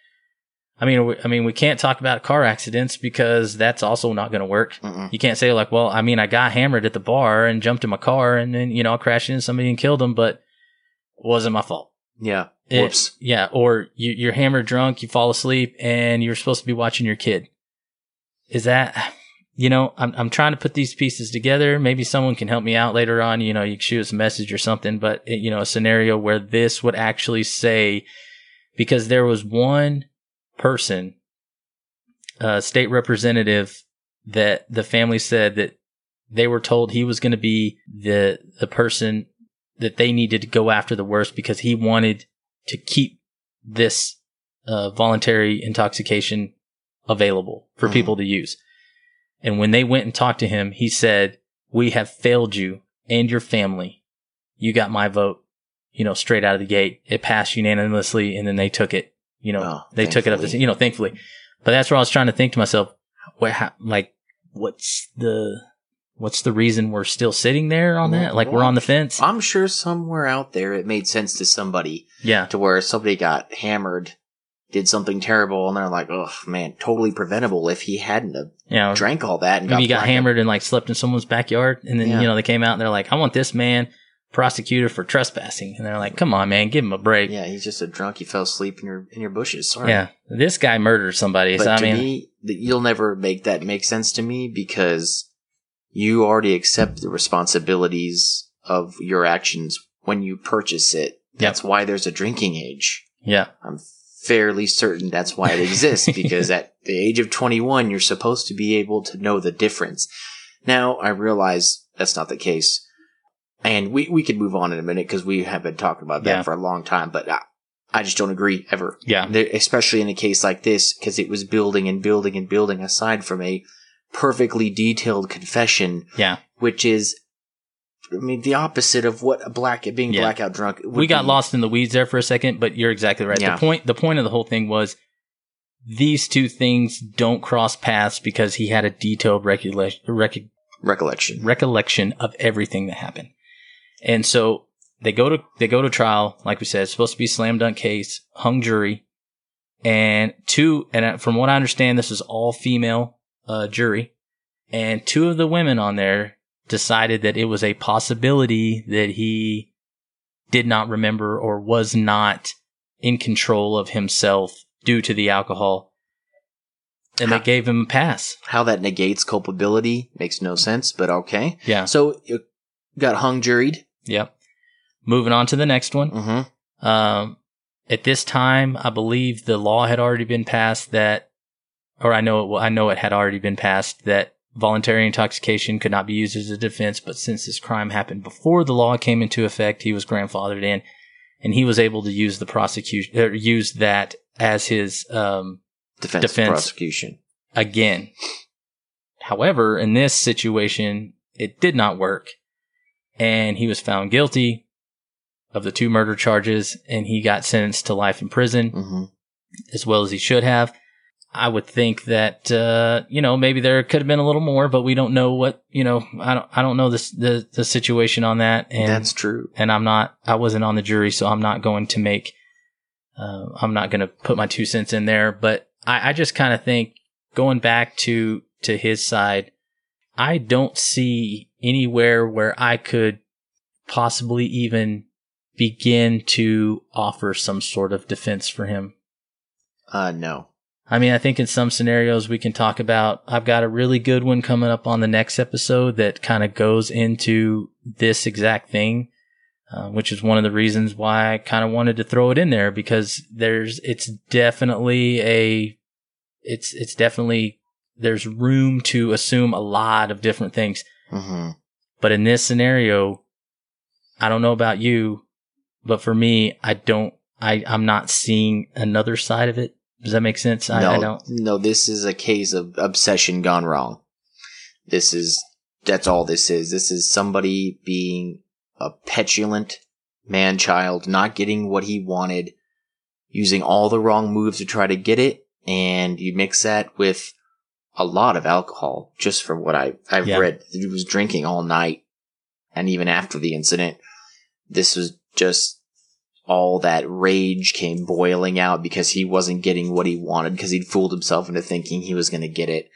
I mean, we, I mean, we can't talk about car accidents because that's also not going to work. Mm-mm. You can't say like, well, I mean, I got hammered at the bar and jumped in my car and then you know I crashed into somebody and killed them, but it wasn't my fault. Yeah. It- Whoops. yeah, or you, you're hammered drunk, you fall asleep, and you're supposed to be watching your kid. Is that, you know, I'm I'm trying to put these pieces together. Maybe someone can help me out later on. You know, you can shoot us a message or something. But it, you know, a scenario where this would actually say, because there was one person, a state representative, that the family said that they were told he was going to be the the person that they needed to go after the worst because he wanted to keep this uh, voluntary intoxication available for Mhm. people to use. And when they went and talked to him, he said, "We have failed you and your family. You got my vote, you know, straight out of the gate. It passed unanimously, and then they took it. You know, Oh, they took it up. thankfully. You know, thankfully. But that's where I was trying to think to myself, what, how, like, what's the what's the reason we're still sitting there on that? Like we're on the fence. I'm sure somewhere out there it made sense to somebody Yeah, to where somebody got hammered, did something terrible, and they're like, oh man, totally preventable if he hadn't have know, drank all that and Maybe you got hammered and like slept in someone's backyard, and then Yeah. you know they came out and they're like, "I want this man prosecuted for trespassing," and they're like, "Come on, man, give him a break." Yeah, he's just a drunk. He fell asleep in your in your bushes. Sorry. Yeah, this guy murdered somebody. But so I to mean, me, you'll never make that make sense to me because you already accept the responsibilities of your actions when you purchase it. That's why there's a drinking age. yeah, I'm fairly certain that's why it exists *laughs* because at the age of 21, you're supposed to be able to know the difference. Now, I realize that's not the case. And we, we could move on in a minute because we have been talking about that Yeah. for a long time, but I, I just don't agree ever. yeah, especially in a case like this, because it was building and building and building aside from a perfectly detailed confession, yeah. which is, I mean, the opposite of what a black being Yeah. blackout drunk. Would We got be. lost in the weeds there for a second, but you're exactly right. Yeah. The point, the point of the whole thing was these two things don't cross paths because he had a detailed regulation, rec- recollection. recollection of everything that happened. And so they go to they go to trial, like we said, it's supposed to be a slam dunk case, hung jury, and two. And from what I understand, this is all female uh, jury, and two of the women on there decided that it was a possibility that he did not remember or was not in control of himself due to the alcohol. And they gave him a pass. How that negates culpability makes no sense, but okay. Yeah. So you got hung juried. Yep. Moving on to the next one. Mm-hmm. Um, at this time, I believe the law had already been passed that, or I know it, I know it had already been passed that voluntary intoxication could not be used as a defense. But since this crime happened before the law came into effect, he was grandfathered in. and he was able to use the prosecution or use that as his um, Defense, Defense. prosecution. again. However, in this situation, it did not work, and he was found guilty of the two murder charges, and he got sentenced to life in prison hmm as well as he should have. I would think that uh, you know maybe there could have been a little more, but we don't know what you know. I don't I don't know this, the the situation on that, and That's true. and I'm not I wasn't on the jury, so I'm not going to make uh, I'm not going to put my two cents in there. But I, I just kind of think going back to to his side, I don't see anywhere where I could possibly even begin to offer some sort of defense for him. Uh, no. I mean, I think in some scenarios we can talk about. I've got a really good one coming up on the next episode that kind of goes into this exact thing, uh, which is one of the reasons why I kind of wanted to throw it in there because there's, it's definitely a, it's, it's definitely, there's room to assume a lot of different things. hmm But in this scenario, I don't know about you, but for me, I don't, I, I'm not seeing another side of it. Does that make sense? I, no, I don't. no, this is a case of obsession gone wrong. This is, that's all this is. This is somebody being a petulant man child, not getting what he wanted, using all the wrong moves to try to get it, and you mix that with a lot of alcohol, just from what I, I've Yeah. read. He was drinking all night, and even after the incident, this was just all that rage came boiling out because he wasn't getting what he wanted because he'd fooled himself into thinking he was going to get it.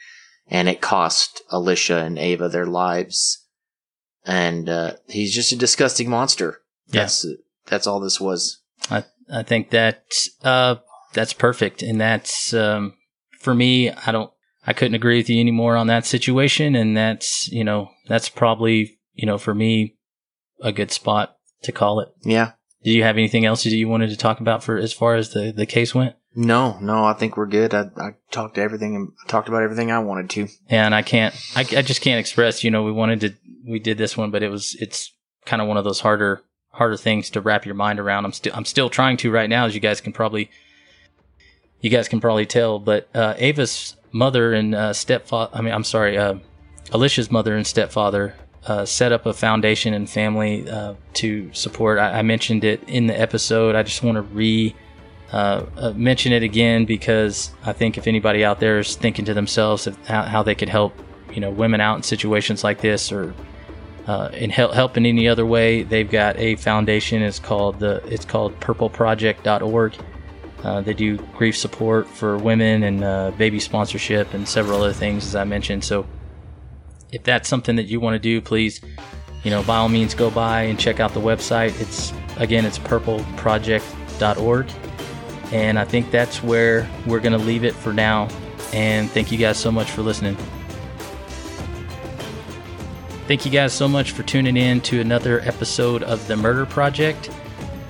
And it cost Alisha and Ava their lives. And, uh, he's just a disgusting monster. Yeah. That's, that's all this was. I, I think that uh, that's perfect, and that's um, for me. I don't. I couldn't agree with you anymore on that situation, and that's you know that's probably you know for me a good spot to call it. Yeah. Do you have anything else that you wanted to talk about for as far as the the case went? No, no, I think we're good. I, I talked to everything, and talked about everything I wanted to. And I can't. I, I just can't express. You know, we wanted to. We did this one, but it was. It's kind of one of those harder harder things to wrap your mind around. I'm still I'm still trying to right now, as you guys can probably you guys can probably tell. But uh, Ava's mother and uh, stepfather. I mean, I'm sorry, uh, Alisha's mother and stepfather uh, set up a foundation and family uh, to support. I, I mentioned it in the episode. I just want to re. Uh, uh, mention it again because I think if anybody out there is thinking to themselves how, how they could help, you know, women out in situations like this or uh, in help, help in any other way, they've got a foundation. It's called the it's called purpleproject.org. Uh, they do grief support for women and baby sponsorship and several other things, as I mentioned. So, if that's something that you want to do, please, you know, by all means, go by and check out the website. It's again, it's purpleproject.org, and I think that's where we're going to leave it for now. And thank you guys so much for listening. Thank you guys so much for tuning in to another episode of The Murder Project.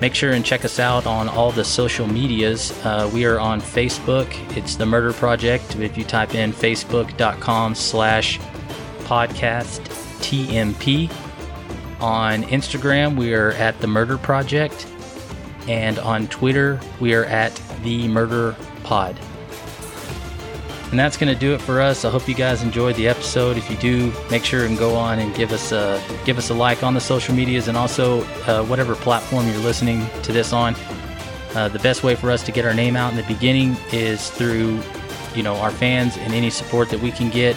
Make sure and check us out on all the social medias. Uh, we are on Facebook. It's The Murder Project. If you type in facebook.com slash podcast TMP. On Instagram, we are at The Murder Project. And on Twitter, we are at The Murder Pod. And that's going to do it for us. I hope you guys enjoyed the episode. If you do, make sure and go on and give us a give us a like on the social medias and also uh, whatever platform you're listening to this on. Uh, the best way for us to get our name out in the beginning is through, you know, our fans and any support that we can get.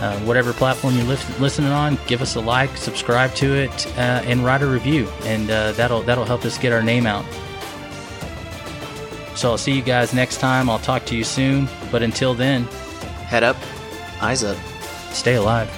Uh, whatever platform you're lis- listening on, give us a like, subscribe to it, uh, and write a review, and uh, that'll that'll help us get our name out. So I'll see you guys next time. I'll talk to you soon. But until then, Head up, eyes up. stay alive.